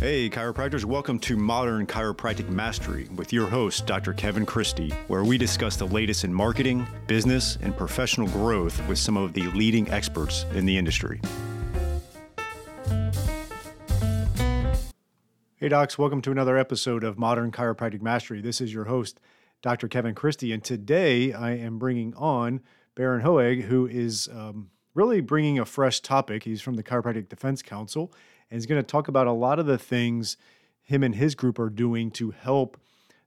Hey, chiropractors, welcome to Modern Chiropractic Mastery with your host, Dr. Kevin Christie, where we discuss the latest in marketing, business, and professional growth with some of the leading experts in the industry. Hey, docs, welcome to another episode of Modern Chiropractic Mastery. This is your host, Dr. Kevin Christie, and today I am bringing on Bharon Hoag, who is um, really bringing a fresh topic. He's from the Chiropractic Defense Council and he's going to talk about a lot of the things him and his group are doing to help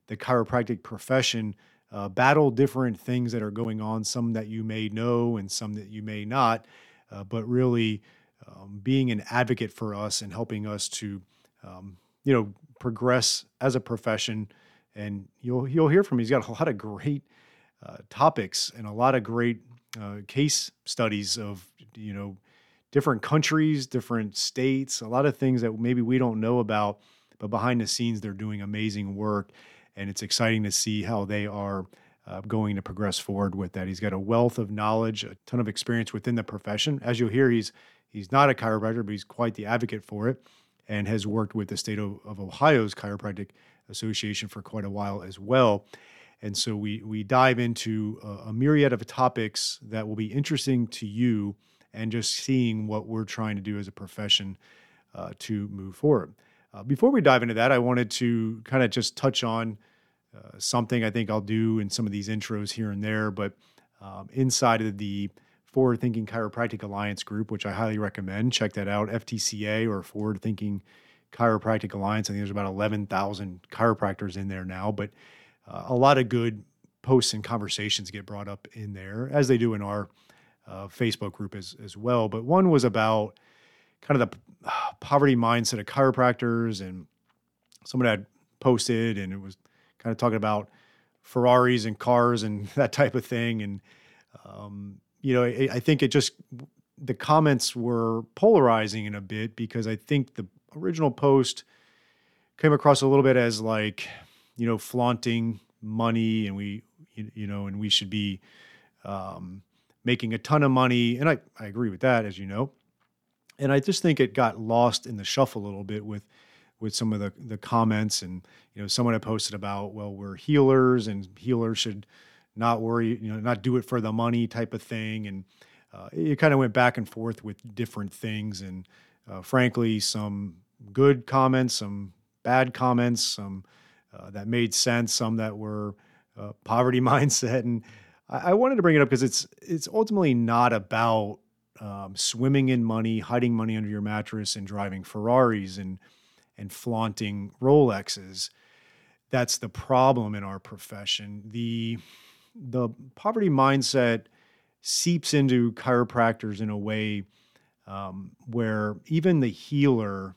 the chiropractic profession uh, battle different things that are going on, some that you may know and some that you may not, uh, but really um, being an advocate for us and helping us to, um, you know, progress as a profession. And you'll you'll hear from him. He's got a lot of great uh, topics and a lot of great uh, case studies of you know different countries, different states, a lot of things that maybe we don't know about, but behind the scenes, they're doing amazing work. And it's exciting to see how they are uh, going to progress forward with that. He's got a wealth of knowledge, a ton of experience within the profession. As you'll hear, he's he's not a chiropractor, but he's quite the advocate for it, and has worked with the state of, of Ohio's chiropractic association for quite a while as well. And so we we dive into a, a myriad of topics that will be interesting to you and just seeing what we're trying to do as a profession uh, to move forward. Uh, before we dive into that, I wanted to kind of just touch on uh, something I think I'll do in some of these intros here and there, but um, inside of the Forward Thinking Chiropractic Alliance group, which I highly recommend, check that out, FTCA or Forward Thinking Chiropractic Alliance. I think there's about 11,000 chiropractors in there now, but uh, a lot of good posts and conversations get brought up in there, as they do in our uh, Facebook group as as well. But one was about kind of the poverty mindset of chiropractors, and someone had posted, and it was kind of talking about Ferraris and cars and that type of thing. And um, you know, I, I think it just the comments were polarizing in a bit because I think the original post came across a little bit as like, you know, flaunting money and we, you know, and we should be, um, making a ton of money. And I, I agree with that, as you know. And I just think it got lost in the shuffle a little bit with with some of the the comments and you know someone had posted about well we're healers and healers should not worry you know not do it for the money type of thing and uh, it kind of went back and forth with different things and uh, frankly some good comments some bad comments some uh, that made sense some that were uh, poverty mindset and I, I wanted to bring it up because it's it's ultimately not about um, swimming in money, hiding money under your mattress, and driving Ferraris and and flaunting Rolexes. That's the problem in our profession. The the poverty mindset seeps into chiropractors in a way um, where even the healer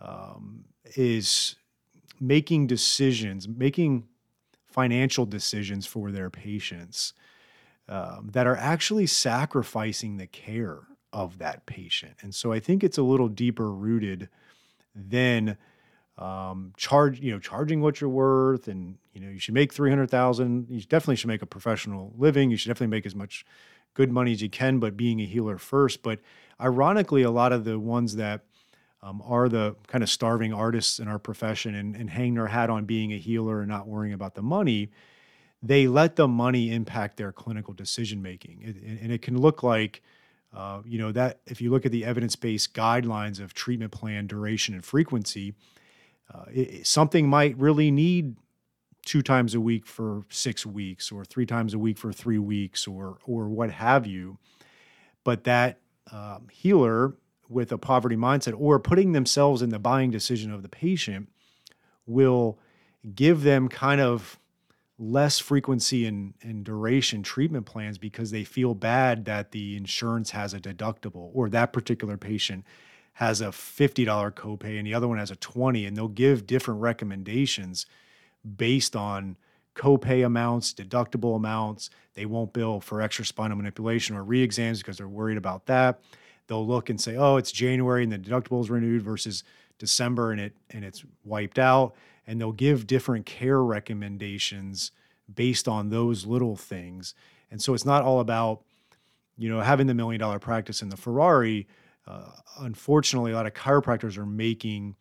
um, is making decisions, making financial decisions for their patients um, that are actually sacrificing the care of that patient. And so I think it's a little deeper rooted than um, charge, you know, charging what you're worth. And, you know, you should make 300,000. You definitely should make a professional living. You should definitely make as much good money as you can, but being a healer first. But ironically, a lot of the ones that um, are the kind of starving artists in our profession and, and hang their hat on being a healer and not worrying about the money, they let the money impact their clinical decision making. and it can look like, uh, you know, that if you look at the evidence based guidelines of treatment plan duration and frequency, uh, it, something might really need two times a week for six weeks or three times a week for three weeks or or what have you but that um, healer with a poverty mindset or putting themselves in the buying decision of the patient will give them kind of less frequency and, and duration treatment plans because they feel bad that the insurance has a deductible or that particular patient has a $50 copay and the other one has a 20 and they'll give different recommendations based on copay amounts, deductible amounts. They won't bill for extra spinal manipulation or re-exams because they're worried about that they'll look and say, "Oh, it's January and the deductible is renewed versus December and it and it's wiped out." And they'll give different care recommendations based on those little things. And so it's not all about, you know, having the million dollar practice in the Ferrari. Uh, unfortunately, a lot of chiropractors are making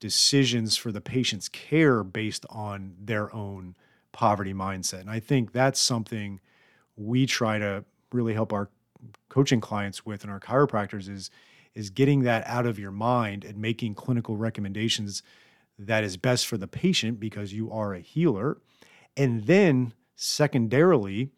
decisions for the patient's care based on their own poverty mindset. And I think that's something we try to really help our coaching clients with and our chiropractors is is getting that out of your mind and making clinical recommendations that is best for the patient because you are a healer. And then secondarily,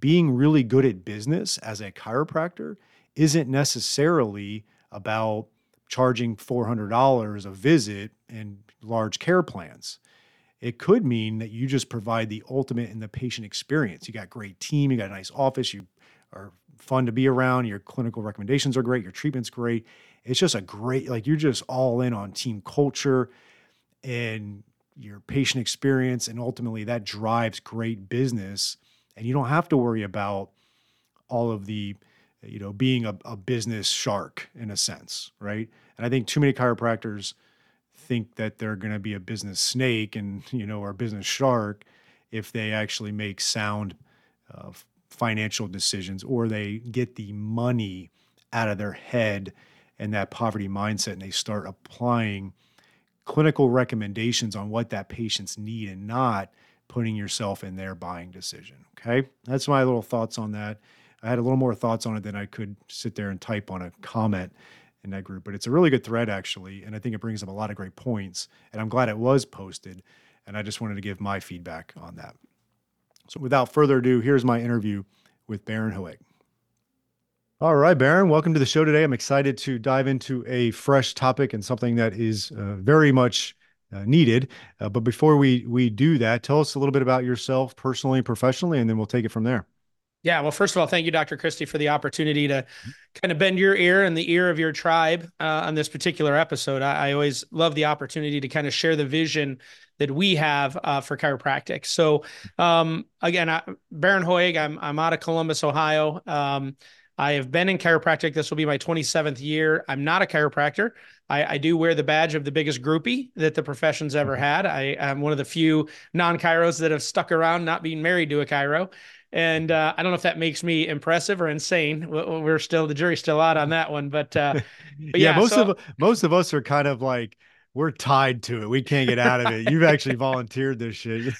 being really good at business as a chiropractor isn't necessarily about charging $400 a visit and large care plans. It could mean that you just provide the ultimate in the patient experience. You got great team, you got a nice office, you are fun to be around, your clinical recommendations are great, your treatment's great. It's just a great like you're just all in on team culture and your patient experience and ultimately that drives great business. And you don't have to worry about all of the you know being a, a business shark in a sense right? And i think too many chiropractors think that they're going to be a business snake and you know or a business shark if they actually make sound uh, financial decisions or they get the money out of their head and that poverty mindset and they start applying clinical recommendations on what that patient's need and not putting yourself in their buying decision okay that's my little thoughts on that i had a little more thoughts on it than i could sit there and type on a comment in that group. But it's a really good thread, actually. And I think it brings up a lot of great points. And I'm glad it was posted. And I just wanted to give my feedback on that. So without further ado, here's my interview with Bharon Hoag. All right, Bharon, welcome to the show today. I'm excited to dive into a fresh topic and something that is uh, very much uh, needed. Uh, but before we we do that, tell us a little bit about yourself personally, and professionally, and then we'll take it from there. Yeah, well, first of all, thank you, Dr. Christie, for the opportunity to kind of bend your ear and the ear of your tribe uh, on this particular episode. I, I, always love the opportunity to kind of share the vision that we have uh, for chiropractic. So, um, again, I, Bharon Hoag, I'm, I'm out of Columbus, Ohio. Um, I have been in chiropractic. This will be my 27th year. I'm not a chiropractor. I, I, do wear the badge of the biggest groupie that the profession's ever mm-hmm. had. I am one of the few non chiros that have stuck around not being married to a chiro. And uh, I don't know if that makes me impressive or insane. We're still the jury's still out on that one, but, uh, but yeah, yeah, most so, of most of us are kind of like we're tied to it. We can't get out of it. You've actually volunteered this shit.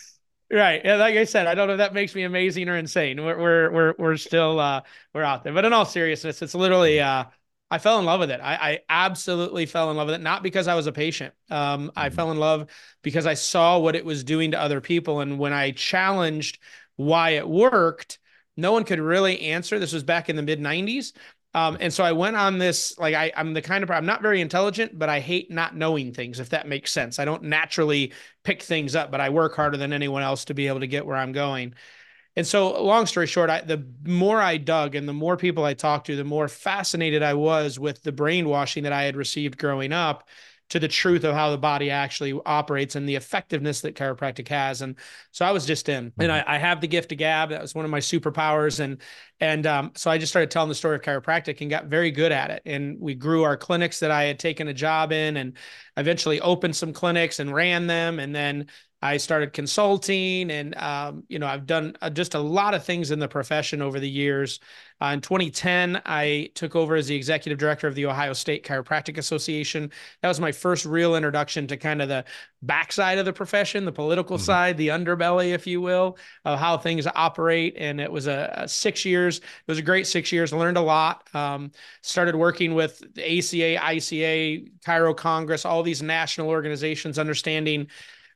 Right. Yeah, like I said, I don't know if that makes me amazing or insane. We're we're we're we're still uh we're out there. But in all seriousness, it's literally uh I fell in love with it. I, I absolutely fell in love with it, not because I was a patient. Um, I mm-hmm. fell in love because I saw what it was doing to other people. And when I challenged why it worked, no one could really answer. This was back in the mid 90s. Um, and so I went on this, like I, I'm the kind of I'm not very intelligent, but I hate not knowing things, if that makes sense. I don't naturally pick things up, but I work harder than anyone else to be able to get where I'm going. And so, long story short, I, the more I dug and the more people I talked to, the more fascinated I was with the brainwashing that I had received growing up to the truth of how the body actually operates and the effectiveness that chiropractic has. And so I was just in, mm-hmm. and I, I, have the gift of gab. That was one of my superpowers. And and um, so I just started telling the story of chiropractic and got very good at it. And we grew our clinics that I had taken a job in, and eventually opened some clinics and ran them. And then I started consulting, and um, you know I've done uh, just a lot of things in the profession over the years. Uh, in 2010, I took over as the executive director of the Ohio State Chiropractic Association. That was my first real introduction to kind of the backside of the profession, the political mm-hmm. side, the underbelly, if you will, of how things operate. And it was a, a six years. It was a great six years. I learned a lot. Um, started working with the ACA, ICA, Chiro Congress, all these national organizations, understanding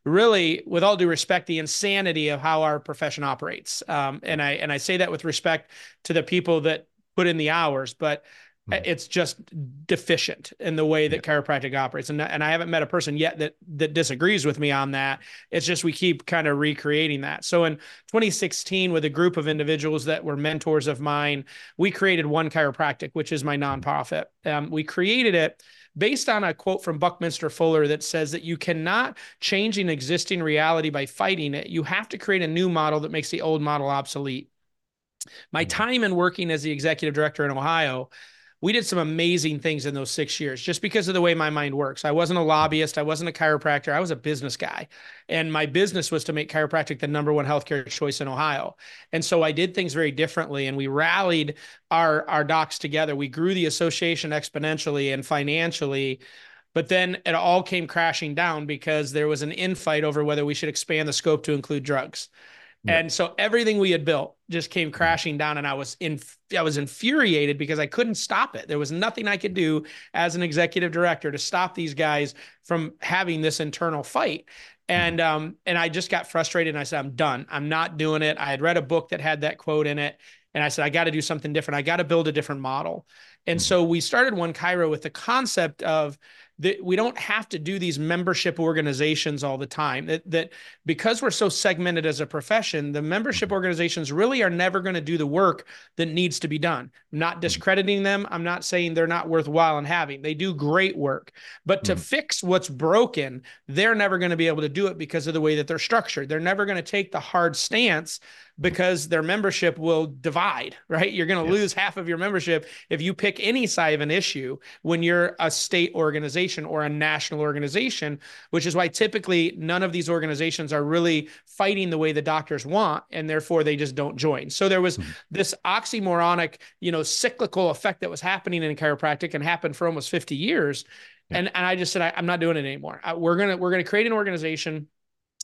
really, with all due respect, the insanity of how our profession operates. Um, and I and I say that with respect to the people that put in the hours, but mm-hmm. it's just deficient in the way that yeah. chiropractic operates. And and I haven't met a person yet that that disagrees with me on that. It's just we keep kind of recreating that. So in 2016, with a group of individuals that were mentors of mine, we created One Chiropractic, which is my nonprofit. Um, we created it based on a quote from Buckminster Fuller that says that you cannot change an existing reality by fighting it. You have to create a new model that makes the old model obsolete. My mm-hmm. time in working as the executive director in Ohio, we did some amazing things in those six years just because of the way my mind works. I wasn't a lobbyist. I wasn't a chiropractor. I was a business guy. And my business was to make chiropractic the number one healthcare choice in Ohio. And so I did things very differently. And we rallied our, our docs together. We grew the association exponentially and financially But then it all came crashing down because there was an infight over whether we should expand the scope to include drugs. And so everything we had built just came crashing down and I was in I was infuriated because I couldn't stop it. There was nothing I could do as an executive director to stop these guys from having this internal fight. And um and I just got frustrated and I said I'm done. I'm not doing it. I had read a book that had that quote in it and I said I got to do something different. I got to build a different model. And mm-hmm. so we started One Chiro with the concept of that we don't have to do these membership organizations all the time that, that because we're so segmented as a profession the membership mm-hmm. organizations really are never going to do the work that needs to be done. I'm not mm-hmm. discrediting them. I'm not saying they're not worthwhile in having. They do great work. But to mm. fix what's broken they're never going to be able to do it because of the way that they're structured. They're never going to take the hard stance because their membership will divide, right? You're going to yes. lose half of your membership if you pick any side of an issue when you're a state organization or a national organization, which is why typically none of these organizations are really fighting the way the doctors want, and therefore they just don't join. So there was mm-hmm. this oxymoronic, you know, cyclical effect that was happening in chiropractic and happened for almost 50 years. Yeah. And, and I just said, I, am not doing it anymore. I, we're going to, we're going to create an organization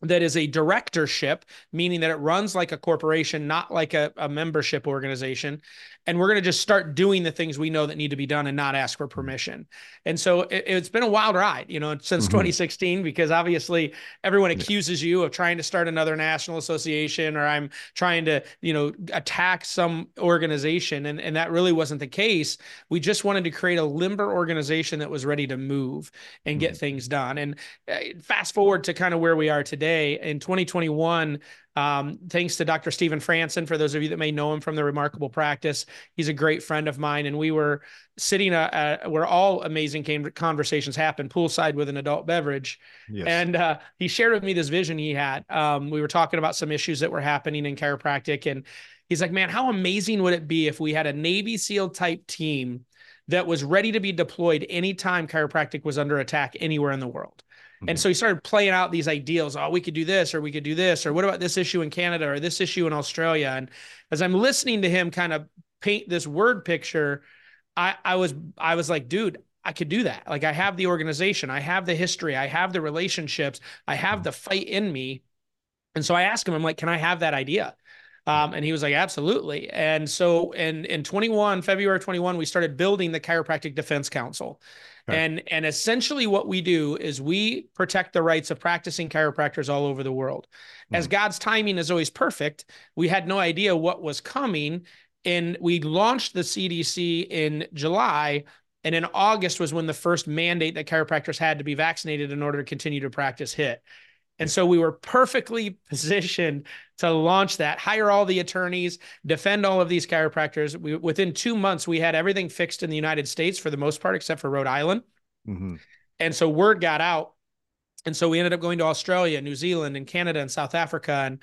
that is a directorship, meaning that it runs like a corporation, not like a, a membership organization and we're going to just start doing the things we know that need to be done and not ask for permission. And so it, has been a wild ride, you know, since mm-hmm. 2016, because obviously everyone accuses you of trying to start another national association or I'm trying to, you know, attack some organization. And, and that really wasn't the case. We just wanted to create a limber organization that was ready to move and get mm-hmm. things done. And uh, fast forward to kind of where we are today in 2021, um, thanks to Dr. Stephen Franson, for those of you that may know him from the Remarkable Practice. He's a great friend of mine, and we were sitting uh, uh, where all amazing conversations happen, poolside with an adult beverage. Yes. And uh, he shared with me this vision he had. Um, we were talking about some issues that were happening in chiropractic, and he's like, "Man, how amazing would it be if we had a Navy SEAL type team?" That was ready to be deployed anytime chiropractic was under attack anywhere in the world. And mm-hmm. so he started playing out these ideals. Oh, we could do this, or we could do this, or what about this issue in Canada, or this issue in Australia? And as I'm listening to him kind of paint this word picture, I, I was I was like, dude, I could do that. Like I have the organization, I have the history, I have the relationships, I have the fight in me. And so I asked him, I'm like, can I have that idea? Um, and he was like, absolutely. And so in in 21, February 21, we started building the Chiropractic Defense Council. And and essentially what we do is we protect the rights of practicing chiropractors all over the world. Mm-hmm. As God's timing is always perfect, we had no idea what was coming and we launched the CDC in July and in August was when the first mandate that chiropractors had to be vaccinated in order to continue to practice hit. And so we were perfectly positioned to launch that, hire all the attorneys, defend all of these chiropractors. We, within two months, we had everything fixed in the United States for the most part, except for Rhode Island. Mm-hmm. And so word got out. And so we ended up going to Australia, New Zealand, and Canada, and South Africa. And,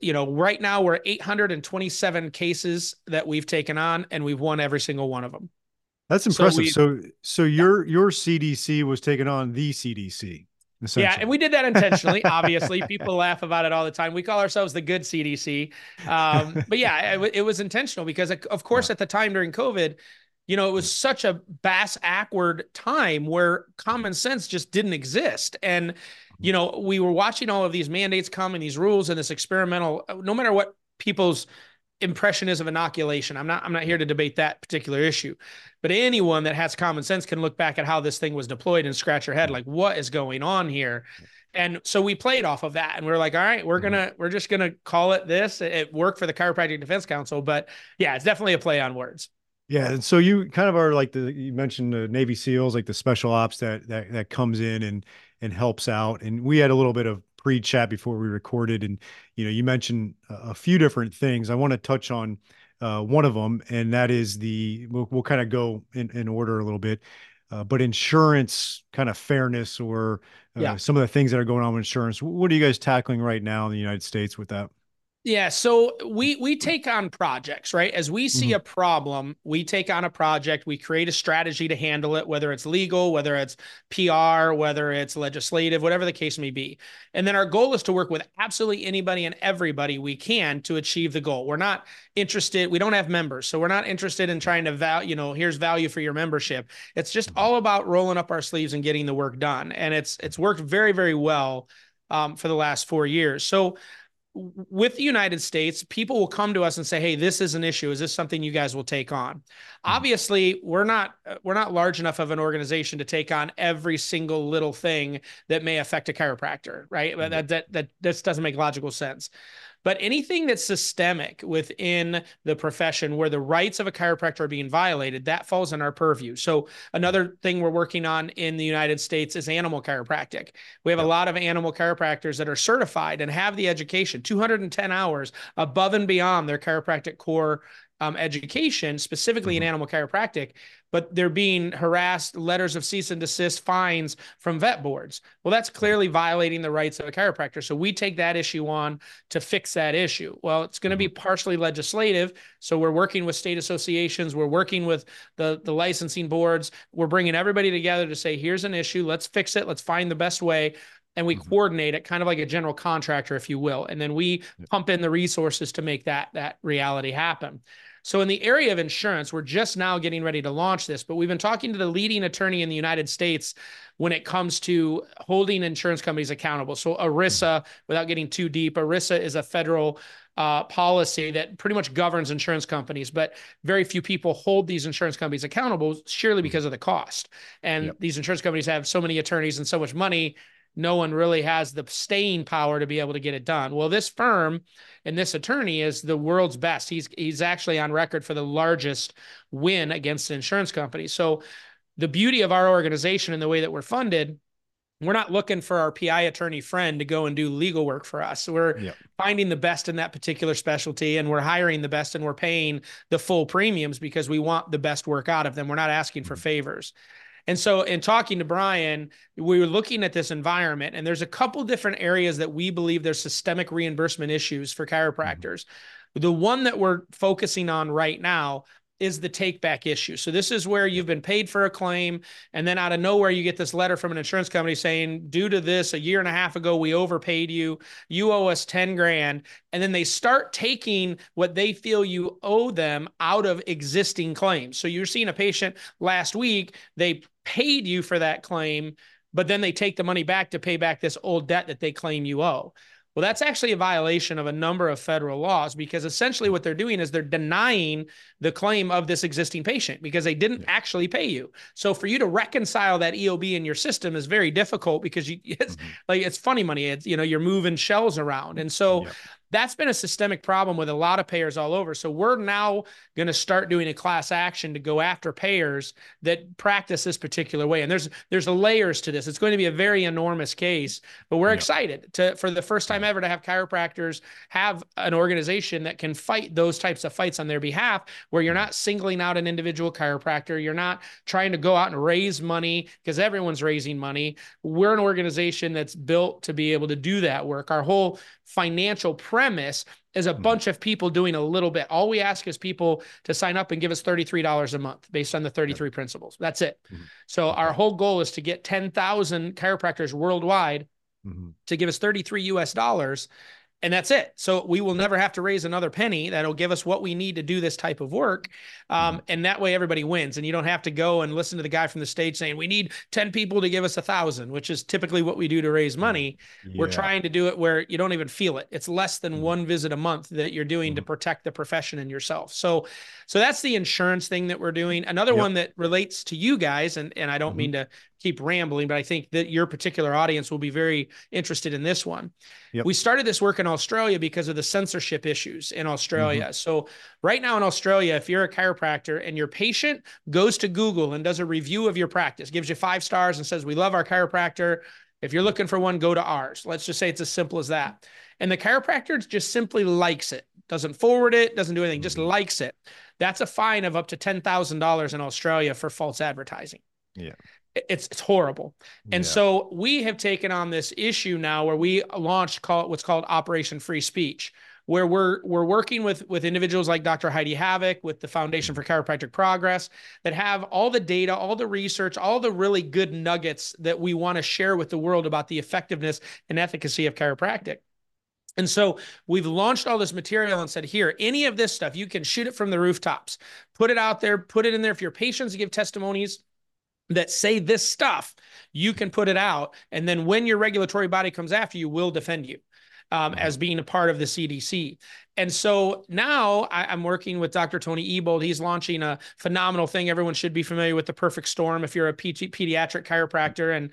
you know, right now we're 827 cases that we've taken on, and we've won every single one of them. That's impressive. So, so, so your your CDC was taken on the CDC. Yeah, and we did that intentionally. Obviously, people laugh about it all the time. We call ourselves the good CDC, um, but yeah, it, it, was intentional because, of course, yeah. at the time during COVID, you know, it was such a bass awkward time where common sense just didn't exist, and you know, we were watching all of these mandates come and these rules and this experimental. No matter what people's impression is of inoculation. I'm not I'm not here to debate that particular issue. But anyone that has common sense can look back at how this thing was deployed and scratch your head like what is going on here? And so we played off of that and we are like, all right, we're going to mm-hmm. we're just going to call it this. It worked for the Chiropractic Defense Council, but yeah, it's definitely a play on words. Yeah, and so you kind of are like the you mentioned the Navy SEALs, like the special ops that that that comes in and and helps out. And we had a little bit of pre-chat before we recorded, and you know, you mentioned a, a few different things. I want to touch on uh, one of them, and that is the we'll, we'll kind of go in, in order a little bit. Uh, but insurance kind of fairness or uh, yeah. some of the things that are going on with insurance. What are you guys tackling right now in the United States with that? Yeah, so we we take on projects, right? As we see Mhm. a problem, we take on a project, we create a strategy to handle it, whether it's legal, whether it's PR, whether it's legislative, whatever the case may be. And then our goal is to work with absolutely anybody and everybody we can to achieve the goal. We're not interested, we don't have members, so we're not interested in trying to value, you know, here's value for your membership. It's just all about rolling up our sleeves and getting the work done. And it's it's worked very, very well um, for the last four years. So with the United States, people will come to us and say, "Hey, this is an issue. Is this something you guys will take on?" Obviously, we're not we're not large enough of an organization to take on every single little thing that may affect a chiropractor, right? Mhm. That that that this doesn't make logical sense. But anything that's systemic within the profession where the rights of a chiropractor are being violated, that falls in our purview. So another thing we're working on in the United States is animal chiropractic. We have a lot of animal chiropractors that are certified and have the education, 210 hours above and beyond their chiropractic core um, education, specifically in Mhm. animal chiropractic, but they're being harassed, letters of cease and desist, fines from vet boards. Well, that's clearly violating the rights of a chiropractor. So we take that issue on to fix that issue. Well, it's going to be partially legislative. So we're working with state associations, we're working with the, the licensing boards, we're bringing everybody together to say, here's an issue, let's fix it, let's find the best way. And we Mhm. coordinate it kind of like a general contractor, if you will. And then we pump in the resources to make that, that reality happen. So in the area of insurance, we're just now getting ready to launch this, but we've been talking to the leading attorney in the United States when it comes to holding insurance companies accountable. So ERISA, without getting too deep, ERISA is a federal uh, policy that pretty much governs insurance companies, but very few people hold these insurance companies accountable, surely because of the cost. And Yep. these insurance companies have so many attorneys and so much money no one really has the staying power to be able to get it done. Well, this firm and this attorney is the world's best. He's he's actually on record for the largest win against an insurance company. So the beauty of our organization and the way that we're funded, we're not looking for our PI attorney friend to go and do legal work for us. We're Yep. finding the best in that particular specialty and we're hiring the best and we're paying the full premiums because we want the best work out of them. We're not asking for Mhm. favors. And so, in talking to Brian, we were looking at this environment, and there's a couple different areas that we believe there's systemic reimbursement issues for mm-hmm. chiropractors. The one that we're focusing on right now is the take back issue. So, this is where you've been paid for a claim, and then out of nowhere, you get this letter from an insurance company saying, due to this, a year and a half ago, we overpaid you. You owe us 10 grand. And then they start taking what they feel you owe them out of existing claims. So, you're seeing a patient last week, they paid you for that claim, but then they take the money back to pay back this old debt that they claim you owe. Well, that's actually a violation of a number of federal laws because essentially what they're doing is they're denying the claim of this existing patient because they didn't actually pay you. So for you to reconcile that EOB in your system is very difficult because you it's Mhm. like it's funny money. It's you know you're moving shells around, and so Yep. That's been a systemic problem with a lot of payers all over. So we're now going to start doing a class action to go after payers that practice this particular way. And there's there's layers to this. It's going to be a very enormous case, but we're Yeah. excited to for the first time ever to have chiropractors have an organization that can fight those types of fights on their behalf where you're mm-hmm. not singling out an individual chiropractor, you're not trying to go out and raise money because everyone's raising money. We're an organization that's built to be able to do that work. Our whole financial premise is a Mhm. bunch of people doing a little bit. All we ask is people to sign up and give us $33 a month based on the 33 principles. That's it. Mhm. So our whole goal is to get 10,000 chiropractors worldwide Mhm. to give us 33 US dollars. And that's it. So we will never have to raise another penny. That'll give us what we need to do this type of work. Um, And that way everybody wins. And you don't have to go and listen to the guy from the stage saying, we need 10 people to give us a thousand, which is typically what we do to raise money. We're trying to do it where you don't even feel it. It's less than Mhm. one visit a month that you're doing to Mhm. protect the profession and yourself. So, so that's the insurance thing that we're doing. Another Yep. one that relates to you guys, and and I don't Mhm. mean to keep rambling, but I think that your particular audience will be very interested in this one. Yep. We started this work in Australia because of the censorship issues in Australia. Mm-hmm. So right now in Australia, if you're a chiropractor and your patient goes to Google and does a review of your practice, gives you five stars and says, "We love our chiropractor." If you're looking for one, go to ours. Let's just say it's as simple as that. And the chiropractor just simply likes it, doesn't forward it, doesn't do anything, just Mhm. likes it. That's a fine of up to $10,000 in Australia for false advertising. Yeah. It- It's, it's horrible. And Yeah. so we have taken on this issue now where we launched call what's called Operation Free Speech, where we're we're working with with individuals like Dr. Heidi Haavik with the Foundation for Chiropractic Progress that have all the data, all the research, all the really good nuggets that we want to share with the world about the effectiveness and efficacy of chiropractic. And so we've launched all this material and said, here, any of this stuff, you can shoot it from the rooftops, put it out there, put it in there. If your patients give testimonies, that say this stuff, you can put it out. And then when your regulatory body comes after you, we'll defend you um, as being a part of the CDC. And so now I, am working with Dr. Tony Ebel. He's launching a phenomenal thing. Everyone should be familiar with the perfect storm if you're a pediatric chiropractor. And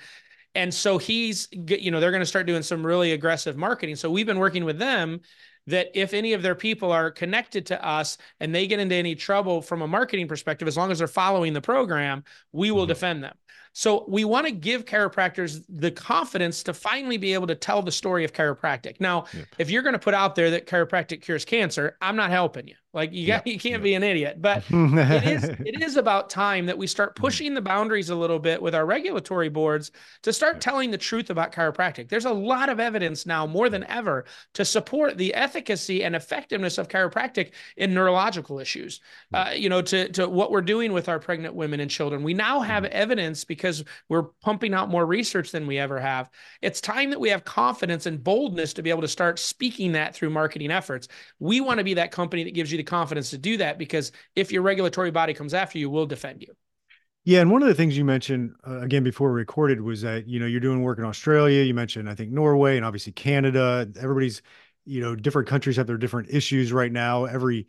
and so he's, you know, they're going to start doing some really aggressive marketing. So we've been working with them that if any of their people are connected to us and they get into any trouble from a marketing perspective, as long as they're following the program, we will mm-hmm. defend them. So we want to give chiropractors the confidence to finally be able to tell the story of chiropractic. Now, yep. if you're going to put out there that chiropractic cures cancer, I'm not helping you. Like you got, you can't yep. be an idiot. But it is it is about time that we start mm. pushing the boundaries a little bit with our regulatory boards to start telling the truth about chiropractic. There's a lot of evidence now, more than ever, to support the efficacy and effectiveness of chiropractic in neurological issues. Uh, you know, to to what we're doing with our pregnant women and children. We now have mm. evidence because because we're pumping out more research than we ever have. It's time that we have confidence and boldness to be able to start speaking that through marketing efforts. We want to be that company that gives you the confidence to do that because if your regulatory body comes after you, we'll defend you. Yeah, and one of the things you mentioned uh, again before we recorded was that you know you're doing work in Australia. You mentioned I think Norway and obviously Canada. Everybody's you know different countries have their different issues right now. Every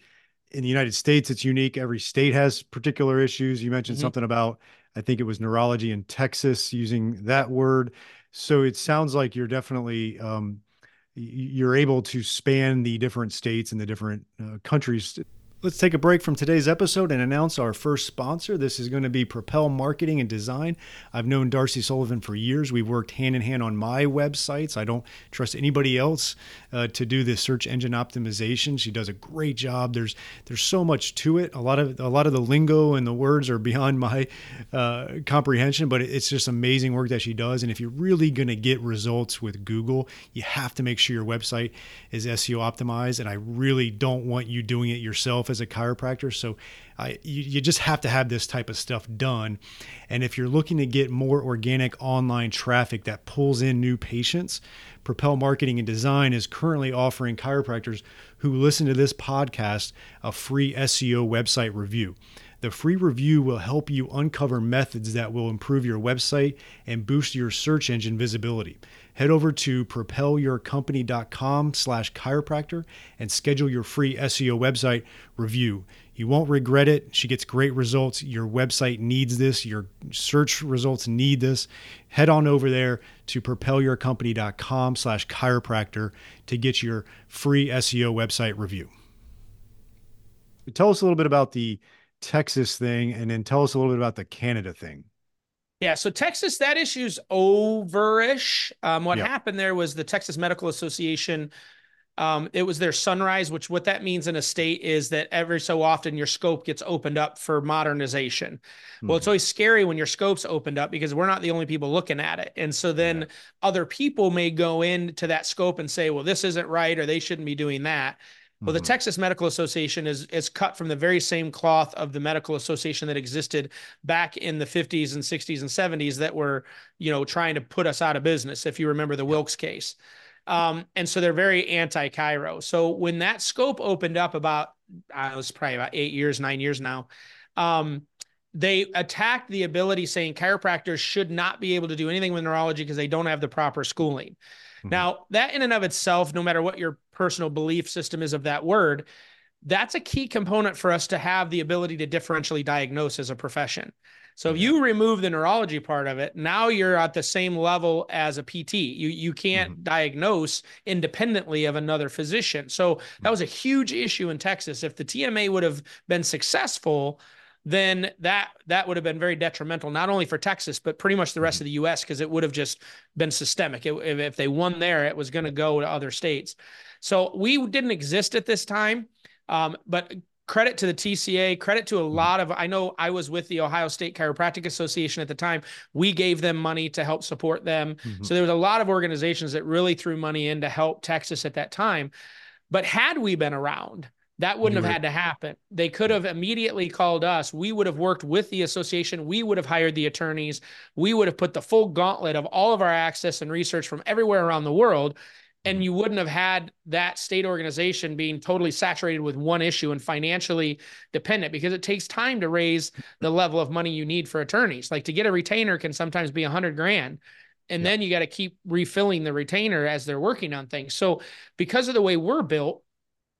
in the United States, it's unique. Every state has particular issues. You mentioned mm-hmm. something about I think it was neurology in Texas using that word. So it sounds like you're definitely um, you're able to span the different states and the different uh, countries Let's take a break from today's episode and announce our first sponsor. This is going to be Propel Marketing and Design. I've known Darcy Sullivan for years. We've worked hand in hand on my websites. I don't trust anybody else uh, to do the search engine optimization. She does a great job. There's there's so much to it. A lot of a lot of the lingo and the words are beyond my uh, comprehension, but it's just amazing work that she does. And if you're really going to get results with Google, you have to make sure your website is SEO optimized. And I really don't want you doing it yourself as a chiropractor. So I, you, you just have to have this type of stuff done. And if you're looking to get more organic online traffic that pulls in new patients, Propel Marketing and Design is currently offering chiropractors who listen to this podcast a free SEO website review. The free review will help you uncover methods that will improve your website and boost your search engine visibility. Head over to propelyourcompany.com slash chiropractor and schedule your free SEO website review. You won't regret it. She gets great results. Your website needs this. Your search results need this. Head on over there to propelyourcompany.com slash chiropractor to get your free SEO website review. Tell us a little bit about the Texas thing, and then tell us a little bit about the Canada thing. Yeah, so Texas, that issue's overish. Um, what yep. happened there was the Texas Medical Association. Um, it was their sunrise, which what that means in a state is that every so often your scope gets opened up for modernization. Mm-hmm. Well, it's hmm. always scary when your scope's opened up because we're not the only people looking at it. And so then yeah. other people may go into that scope and say, well, this isn't right, or they shouldn't be doing that. Well, the mm-hmm. Texas Medical Association is is cut from the very same cloth of the medical association that existed back in the 50s and 60s and 70s that were, you know, trying to put us out of business. If you remember the Wilkes case, um, and so they're very anti-chiro. So when that scope opened up about, it was probably about eight years, nine years now. Um, they attacked the ability saying chiropractors should not be able to do anything with neurology because they don't have the proper schooling. Mm-hmm. Now, that in and of itself, no matter what your personal belief system is of that word, that's a key component for us to have the ability to differentially diagnose as a profession. So if you remove the neurology part of it, now you're at the same level as a PT. You you can't mm-hmm. diagnose independently of another physician. So that was a huge issue in Texas. If the TMA would have been successful, then that that would have been very detrimental not only for Texas but pretty much the rest of the U.S. because it would have just been systemic. It, if, if they won there, it was going to go to other states. So we didn't exist at this time, um, but credit to the TCA, credit to a mm-hmm. lot of I know I was with the Ohio State Chiropractic Association at the time. We gave them money to help support them. Mm-hmm. So there was a lot of organizations that really threw money in to help Texas at that time. But had we been around, that wouldn't have had to happen. They could have immediately called us. We would have worked with the association. We would have hired the attorneys. We would have put the full gauntlet of all of our access and research from everywhere around the world. And mm-hmm. you wouldn't have had that state organization being totally saturated with one issue and financially dependent because it takes time to raise the level of money you need for attorneys. Like to get a retainer can sometimes be a hundred grand and yeah. then you got to keep refilling the retainer as they're working on things. So because of the way we're built,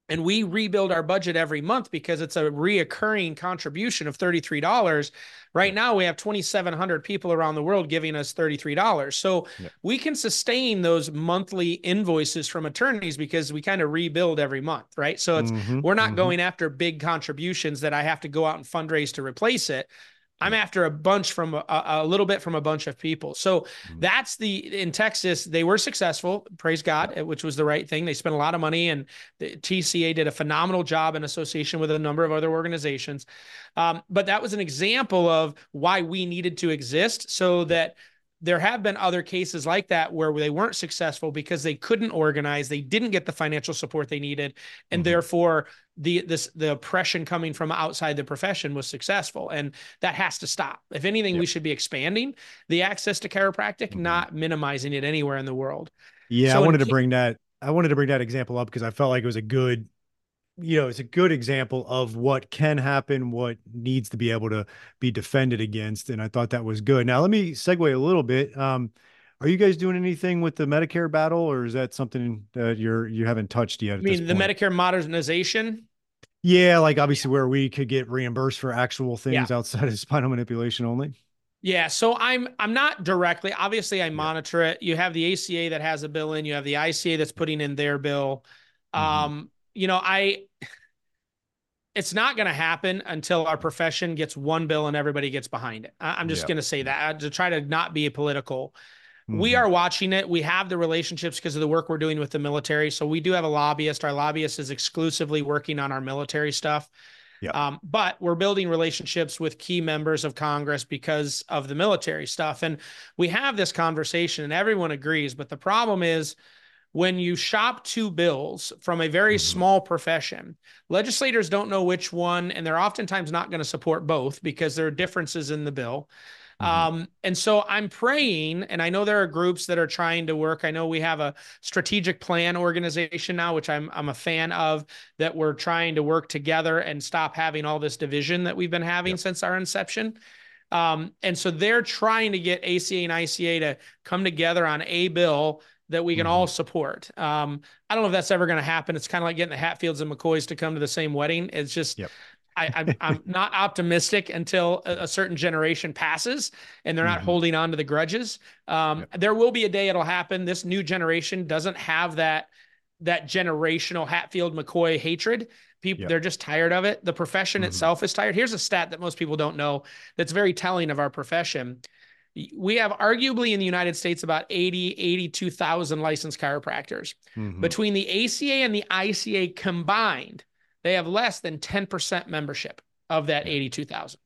and we rebuild our budget every month because it's a reoccurring contribution of $33 right now we have 2700 people around the world giving us $33 so yeah. we can sustain those monthly invoices from attorneys because we kind of rebuild every month right? So it's mm-hmm, we're not mm-hmm. going after big contributions that i have to go out and fundraise to replace it I'm after a bunch from a, a, little bit from a bunch of people. So mm-hmm. that's the in Texas, they were successful, praise God, which was the right thing. They spent a lot of money and the TCA did a phenomenal job in association with a number of other organizations. Um, but that was an example of why we needed to exist so that there have been other cases like that where they weren't successful because they couldn't organize they didn't get the financial support they needed and mm-hmm. therefore the this the oppression coming from outside the profession was successful and that has to stop if anything yep. we should be expanding the access to chiropractic mm-hmm. not minimizing it anywhere in the world yeah so i wanted to bring that i wanted to bring that example up because i felt like it was a good you know, it's a good example of what can happen, what needs to be able to be defended against. And I thought that was good. Now, let me segue a little bit. Um, are you guys doing anything with the Medicare battle, or is that something that you're you haven't touched yet? I mean, the Medicare modernization. Yeah, like obviously where we could get reimbursed for actual things yeah. outside of spinal manipulation only. Yeah, so I'm I'm not directly. Obviously, I yeah. monitor it. You have the ACA that has a bill in. You have the ICA that's putting in their bill. Mm-hmm. Um, you know, I it's not going to happen until our profession gets one bill and everybody gets behind it. I, am just yep. going to say that uh, to try to not be political. Mm-hmm. We are watching it. We have the relationships because of the work we're doing with the military. So we do have a lobbyist. Our lobbyist is exclusively working on our military stuff. Yep. Um, but we're building relationships with key members of Congress because of the military stuff. And we have this conversation and everyone agrees. But the problem is, when you shop two bills from a very mm-hmm. small profession, legislators don't know which one, and they're oftentimes not going to support both because there are differences in the bill. Mm-hmm. Um, and so I'm praying, and I know there are groups that are trying to work. I know we have a strategic plan organization now, which I'm I'm a fan of, that we're trying to work together and stop having all this division that we've been having yep. since our inception. Um, and so they're trying to get ACA and ICA to come together on a bill that we can mm-hmm. all support. Um, I don't know if that's ever going to happen. It's kind of like getting the Hatfields and McCoys to come to the same wedding. It's just, yep. I, am not optimistic until a, a, certain generation passes and they're not mm-hmm. holding on to the grudges. Um, yep. There will be a day it'll happen. This new generation doesn't have that that generational Hatfield McCoy hatred. People yep. they're just tired of it. The profession mm-hmm. itself is tired. Here's a stat that most people don't know that's very telling of our profession we have arguably in the United States about 80, 82,000 licensed chiropractors. Mm-hmm. Between the ACA and the ICA combined, they have less than 10% membership of that yeah. 82,000.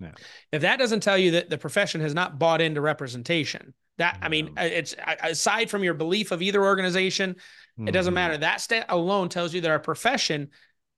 Yeah. If that doesn't tell you that the profession has not bought into representation, that I mean, it's aside from your belief of either organization, mm-hmm. it doesn't mm-hmm. matter. That stat alone tells you that our profession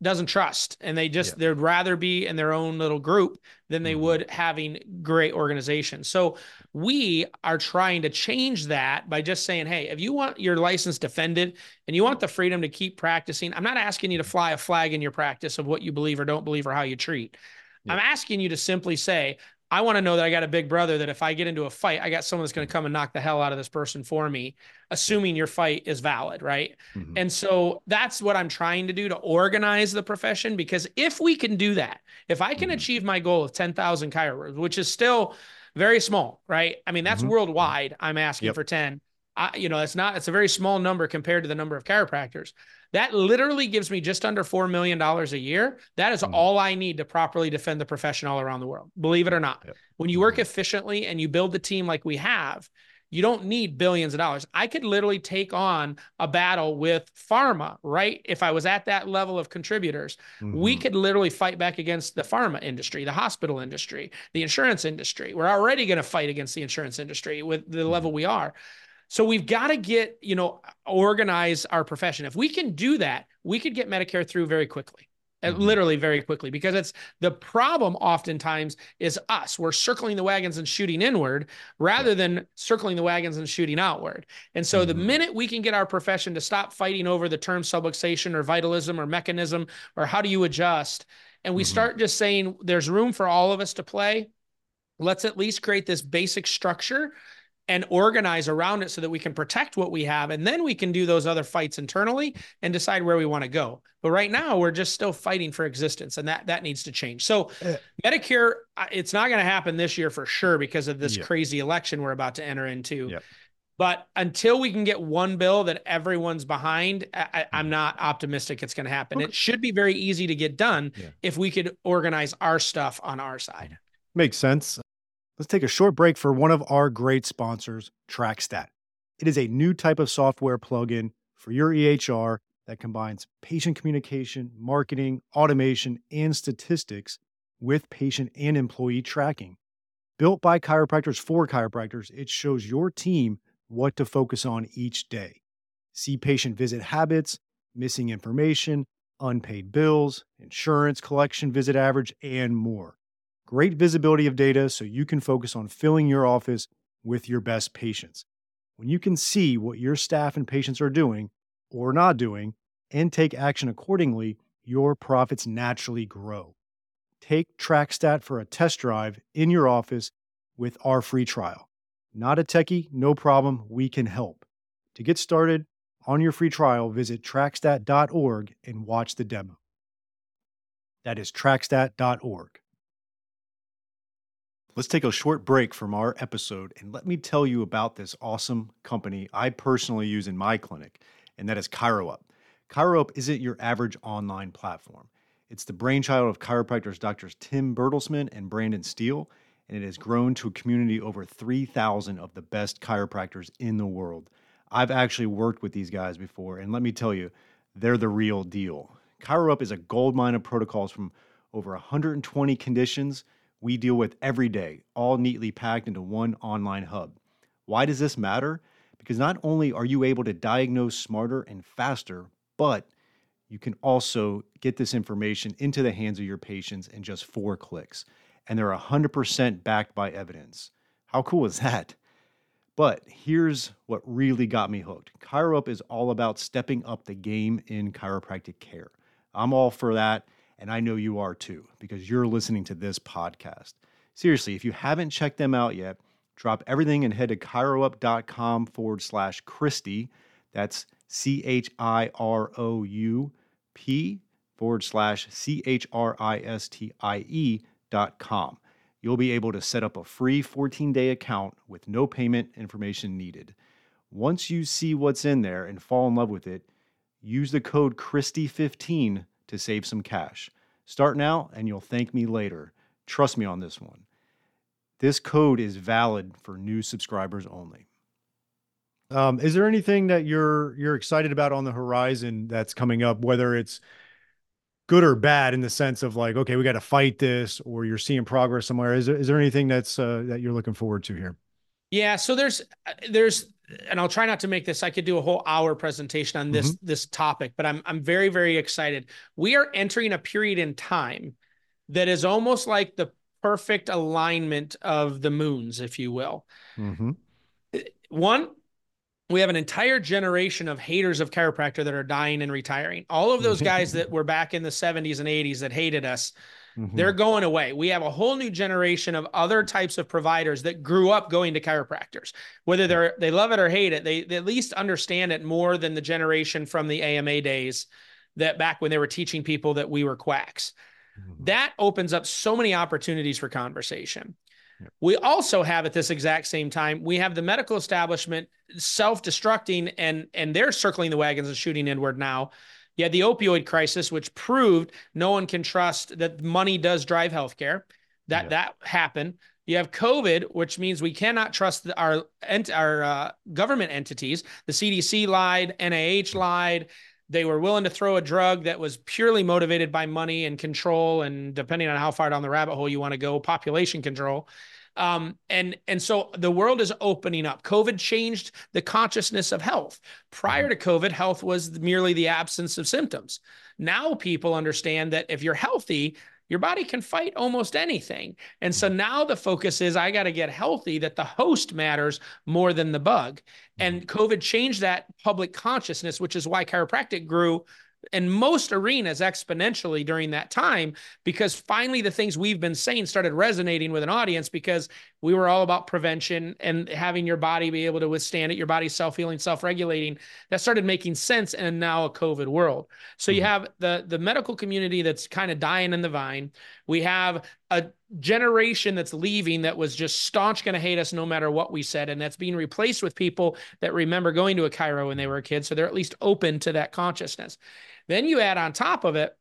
doesn't trust and they just yeah. they'd rather be in their own little group than they mm-hmm. would having great organizations so we are trying to change that by just saying hey if you want your license defended and you want the freedom to keep practicing i'm not asking you to fly a flag in your practice of what you believe or don't believe or how you treat yeah. i'm asking you to simply say I want to know that I got a big brother that if I get into a fight, I got someone that's going to come and knock the hell out of this person for me, assuming your fight is valid, right? Mm-hmm. And so that's what I'm trying to do to organize the profession because if we can do that, if I can mm-hmm. achieve my goal of 10,000 chiropractors, which is still very small, right? I mean, that's mm-hmm. worldwide. I'm asking yep. for 10. I, you know, it's not, it's a very small number compared to the number of chiropractors. That literally gives me just under $4 million a year. That is mm. all I need to properly defend the profession all around the world, believe it or not. Yep. When you work mm. efficiently and you build the team like we have, you don't need billions of dollars. I could literally take on a battle with pharma, right? If I was at that level of contributors, mm-hmm. we could literally fight back against the pharma industry, the hospital industry, the insurance industry. We're already going to fight against the insurance industry with the level mm-hmm. we are. So we've got to get, you know, organize our profession. If we can do that, we could get Medicare through very quickly. Uh, mm-hmm. Literally very quickly, because it's the problem oftentimes is us. We're circling the wagons and shooting inward rather than circling the wagons and shooting outward. And so mm-hmm. the minute we can get our profession to stop fighting over the term subluxation or vitalism or mechanism or how do you adjust, and we mm-hmm. start just saying there's room for all of us to play, let's at least create this basic structure and organize around it so that we can protect what we have and then we can do those other fights internally and decide where we want to go but right now we're just still fighting for existence and that that needs to change so uh, medicare it's not going to happen this year for sure because of this yeah. crazy election we're about to enter into yeah. but until we can get one bill that everyone's behind I, am mm. not optimistic it's going to happen okay. it should be very easy to get done yeah. if we could organize our stuff on our side makes sense Let's take a short break for one of our great sponsors, TrackStat. It is a new type of software plugin for your EHR that combines patient communication, marketing, automation, and statistics with patient and employee tracking. Built by chiropractors for chiropractors, it shows your team what to focus on each day. See patient visit habits, missing information, unpaid bills, insurance collection visit average, and more. Great visibility of data so you can focus on filling your office with your best patients. When you can see what your staff and patients are doing or not doing and take action accordingly, your profits naturally grow. Take TrackStat for a test drive in your office with our free trial. Not a techie, no problem, we can help. To get started on your free trial, visit trackstat.org and watch the demo. That is trackstat.org. Let's take a short break from our episode and let me tell you about this awesome company I personally use in my clinic, and that is ChiroUp. ChiroUp isn't your average online platform. It's the brainchild of chiropractors doctors Tim Bertelsmann and Brandon Steele, and it has grown to a community over 3,000 of the best chiropractors in the world. I've actually worked with these guys before, and let me tell you, they're the real deal. ChiroUp is a gold mine of protocols from over 120 conditions we deal with every day, all neatly packed into one online hub. Why does this matter? Because not only are you able to diagnose smarter and faster, but you can also get this information into the hands of your patients in just four clicks. And they're 100% backed by evidence. How cool is that? But here's what really got me hooked ChiroUp is all about stepping up the game in chiropractic care. I'm all for that. And I know you are too, because you're listening to this podcast. Seriously, if you haven't checked them out yet, drop everything and head to chiroup.com forward slash Christie. That's C H I R O U P forward slash C H R I S T I E dot com. You'll be able to set up a free 14 day account with no payment information needed. Once you see what's in there and fall in love with it, use the code Christie15 to save some cash. Start now and you'll thank me later. Trust me on this one. This code is valid for new subscribers only. Um, is there anything that you're you're excited about on the horizon that's coming up, whether it's good or bad in the sense of like, okay, we got to fight this, or you're seeing progress somewhere? Is there is there anything that's uh, that you're looking forward to here? Yeah, so there's there's and I'll try not to make this. I could do a whole hour presentation on this mm-hmm. this topic, but I'm I'm very very excited. We are entering a period in time that is almost like the perfect alignment of the moons, if you will. Mm-hmm. One, we have an entire generation of haters of chiropractor that are dying and retiring. All of those guys that were back in the 70s and 80s that hated us Mm-hmm. They're going away. We have a whole new generation of other types of providers that grew up going to chiropractors. Whether they're they love it or hate it, they, they at least understand it more than the generation from the AMA days that back when they were teaching people that we were quacks. Mm-hmm. That opens up so many opportunities for conversation. We also have at this exact same time, we have the medical establishment self-destructing and and they're circling the wagons and shooting inward now you had the opioid crisis, which proved no one can trust that money does drive healthcare. That yeah. that happened. You have COVID, which means we cannot trust our our uh, government entities. The CDC lied, NIH lied. They were willing to throw a drug that was purely motivated by money and control, and depending on how far down the rabbit hole you want to go, population control. Um, and and so the world is opening up. COVID changed the consciousness of health. Prior to COVID, health was merely the absence of symptoms. Now people understand that if you're healthy, your body can fight almost anything. And so now the focus is I got to get healthy, that the host matters more than the bug. And COVID changed that public consciousness, which is why chiropractic grew in most arenas exponentially during that time because finally the things we've been saying started resonating with an audience because we were all about prevention and having your body be able to withstand it your body self-healing self-regulating. That started making sense in now a covid world. So mm-hmm. you have the the medical community that's kind of dying in the vine. We have a generation that's leaving that was just staunch going to hate us no matter what we said and that's being replaced with people that remember going to a chiro when they were a kid so they're at least open to that consciousness then you add on top of it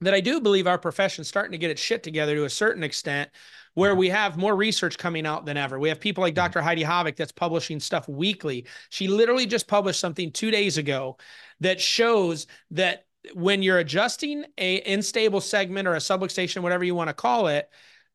that I do believe our profession's starting to get its shit together to a certain extent where we have more research coming out than ever. We have people like. Dr. Heidi Haavik that's publishing stuff weekly. She literally just published something two days ago that shows that when you're adjusting a unstable segment or a subluxation, whatever you want to call it,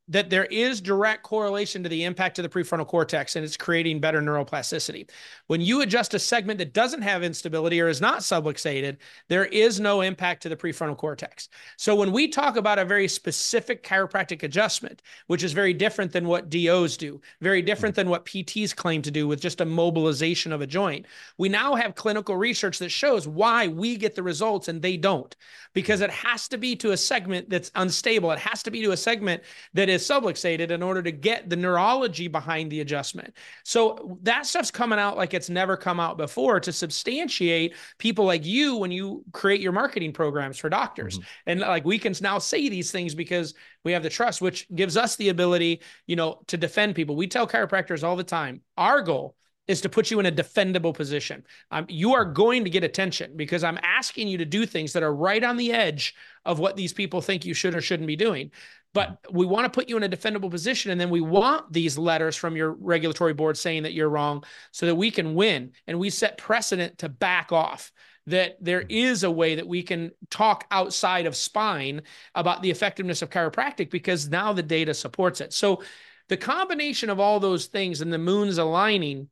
that there is direct correlation to the impact of the prefrontal cortex and it's creating better neuroplasticity. When you adjust a segment that doesn't have instability or is not subluxated, there is no impact to the prefrontal cortex. So when we talk about a very specific chiropractic adjustment, which is very different than what DOs do, very different than what PTs claim to do with just a mobilization of a joint, we now have clinical research that shows why we get the results and they don't because it has to be to a segment that's unstable. It has to be to a segment that is is subluxated in order to get the neurology behind the adjustment. So that stuff's coming out like it's never come out before to substantiate people like you when you create your marketing programs for doctors. Mm-hmm. And like we can now say these things because we have the trust, which gives us the ability, you know, to defend people. We tell chiropractors all the time, our goal is to put you in a defendable position. Um, you are going to get attention because I'm asking you to do things that are right on the edge of what these people think you should or shouldn't be doing. But we want to put you in a defendable position. And then we want these letters from your regulatory board saying that you're wrong so that we can win. And we set precedent to back off that there is a way that we can talk outside of spine about the effectiveness of chiropractic because now the data supports it. So the combination of all those things and the moons aligning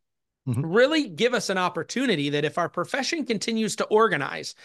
mm-hmm. really give us an opportunity that if our profession continues to organize,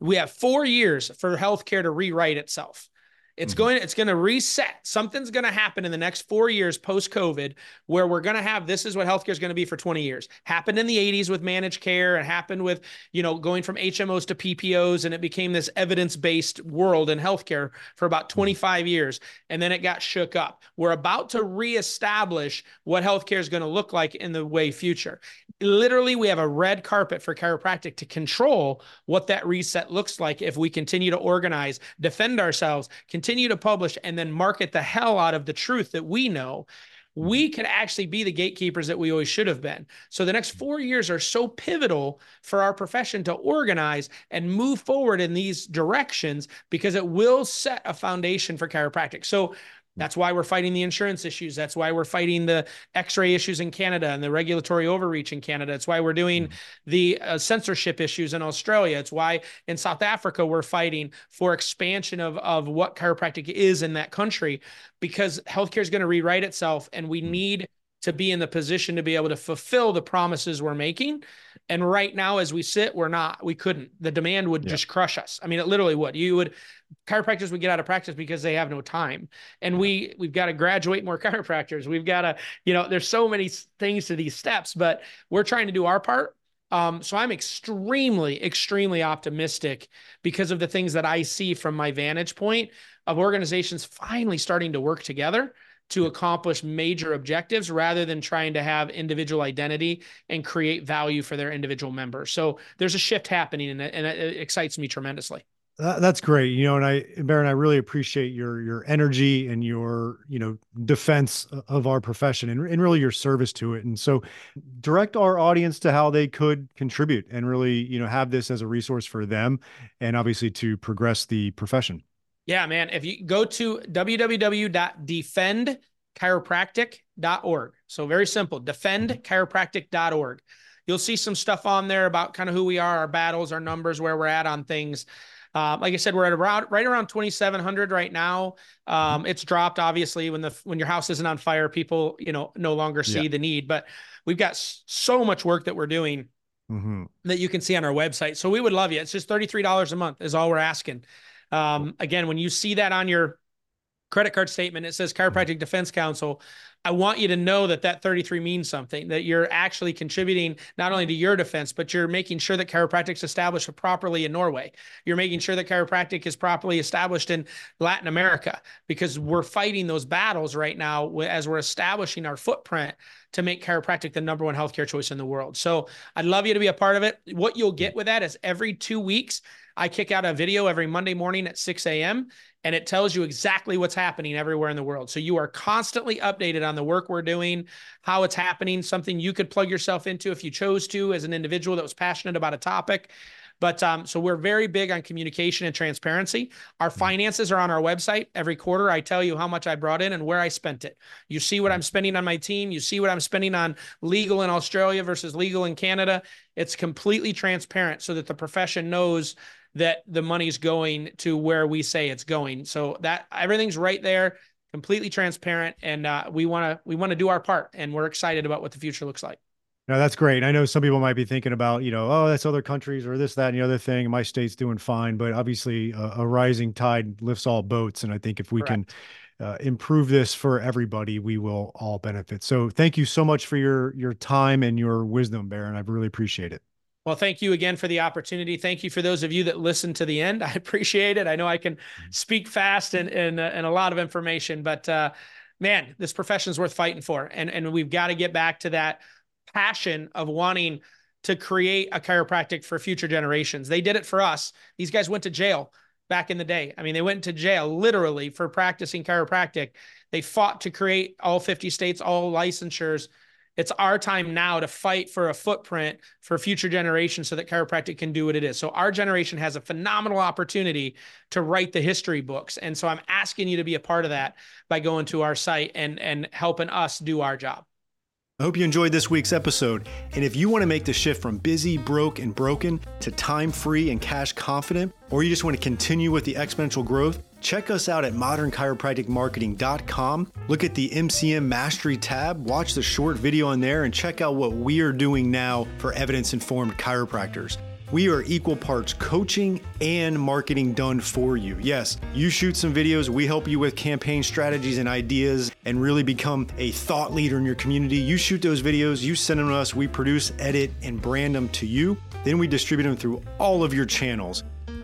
we have four years for healthcare to rewrite itself. It's mm-hmm. going it's going to reset. Something's going to happen in the next 4 years post COVID where we're going to have this is what healthcare is going to be for 20 years. Happened in the 80s with managed care and happened with, you know, going from HMOs to PPOs and it became this evidence-based world in healthcare for about mm-hmm. 25 years and then it got shook up. We're about to reestablish what healthcare is going to look like in the way future literally we have a red carpet for chiropractic to control what that reset looks like if we continue to organize defend ourselves continue to publish and then market the hell out of the truth that we know we mm-hmm. could actually be the gatekeepers that we always should have been. So the next mm-hmm. four years are so pivotal for our profession to organize and move forward in these directions because it will set a foundation for chiropractic. So that's why we're fighting the insurance issues. That's why we're fighting the x-ray issues in Canada and the regulatory overreach in Canada. It's why we're doing mm-hmm. the uh, censorship issues in Australia. It's why in South Africa we're fighting for expansion of, of what chiropractic is in that country because healthcare is going to rewrite itself and we mm-hmm. need to be in the position to be able to fulfill the promises we're making. And right now, as we sit, we're not, we couldn't. The demand would yeah. just crush us. I mean, it literally would. You would, chiropractors would get out of practice because they have no time. And we, we've got to graduate more chiropractors. We've got to, you know, there's so many things to these steps, but we're trying to do our part. Um, so I'm extremely, extremely optimistic because of the things that I see from my vantage point of organizations finally starting to work together to accomplish major objectives rather than trying to have individual identity and create value for their individual members. So there's a shift happening and it, and it excites me tremendously. That's great. You know, and I, Bharon, I really appreciate your your energy and your you know defense of our profession and, and really your service to it. And so, direct our audience to how they could contribute and really you know have this as a resource for them, and obviously to progress the profession. Yeah, man. If you go to www.defendchiropractic.org. So very simple, defendchiropractic.org. You'll see some stuff on there about kind of who we are, our battles, our numbers, where we're at on things. Uh, like I said, we're at around right around 2,700 right now. Um, it's dropped obviously when the when your house isn't on fire, people you know no longer see yeah. the need. But we've got so much work that we're doing mm-hmm. that you can see on our website. So we would love you. It's just $33 a month is all we're asking. Um, again, when you see that on your credit card statement, it says. Chiropractic Defense Council. I want you to know that that 33 means something, that you're actually contributing not only to your defense, but you're making sure that chiropractic's established properly in Norway. You're making sure that chiropractic is properly established in Latin America because we're fighting those battles right now as we're establishing our footprint to make chiropractic the number one healthcare choice in the world. So I'd love you to be a part of it. What you'll get with that is every two weeks, I kick out a video every Monday morning at 6 a.m and it tells you exactly what's happening everywhere in the world. So you are constantly updated on the work we're doing, how it's happening, something you could plug yourself into if you chose to as an individual that was passionate about a topic. But um, so we're very big on communication and transparency. Our mm-hmm. finances are on our website. Every quarter, I tell you how much I brought in and where I spent it. You see what I'm spending on my team. You see what I'm spending on legal in Australia versus legal in Canada. It's completely transparent so that the profession knows that the money's going to where we say it's going. So that everything's right there, completely transparent, and uh, we want to we want to do our part, and we're excited about what the future looks like. No, that's great. I know some people might be thinking about, you know, oh, that's other countries or this, that, and the other thing. My state's doing fine, but obviously, a, a rising tide lifts all boats, and I think if we Correct. can uh, improve this for everybody, we will all benefit. So, thank you so much for your your time and your wisdom, Bharon. I really appreciate it. Well, thank you again for the opportunity. Thank you for those of you that listened to the end. I appreciate it. I know I can mm-hmm. speak fast and and, uh, and a lot of information, but uh, man, this profession is worth fighting for, and and we've got to get back to that passion of wanting to create a chiropractic for future generations. They did it for us. These guys went to jail back in the day. I mean, they went to jail literally for practicing chiropractic. They fought to create all 50 states, all licensures it's our time now to fight for a footprint for future generations so that chiropractic can do what it is. So our generation has a phenomenal opportunity to write the history books. And so I'm asking you to be a part of that by going to our site and and helping us do our job. I hope you enjoyed this week's episode. And if you want to make the shift from busy, broke, and broken to time free and cash confident, or you just want to continue with the exponential growth, check us out at modernchiropracticmarketing.com. Look at the MCM Mastery tab, watch the short video on there, and check out what we are doing now for evidence informed chiropractors. We are equal parts coaching and marketing done for you. Yes, you shoot some videos, we help you with campaign strategies and ideas and really become a thought leader in your community. You shoot those videos, you send them to us, we produce, edit, and brand them to you. Then we distribute them through all of your channels.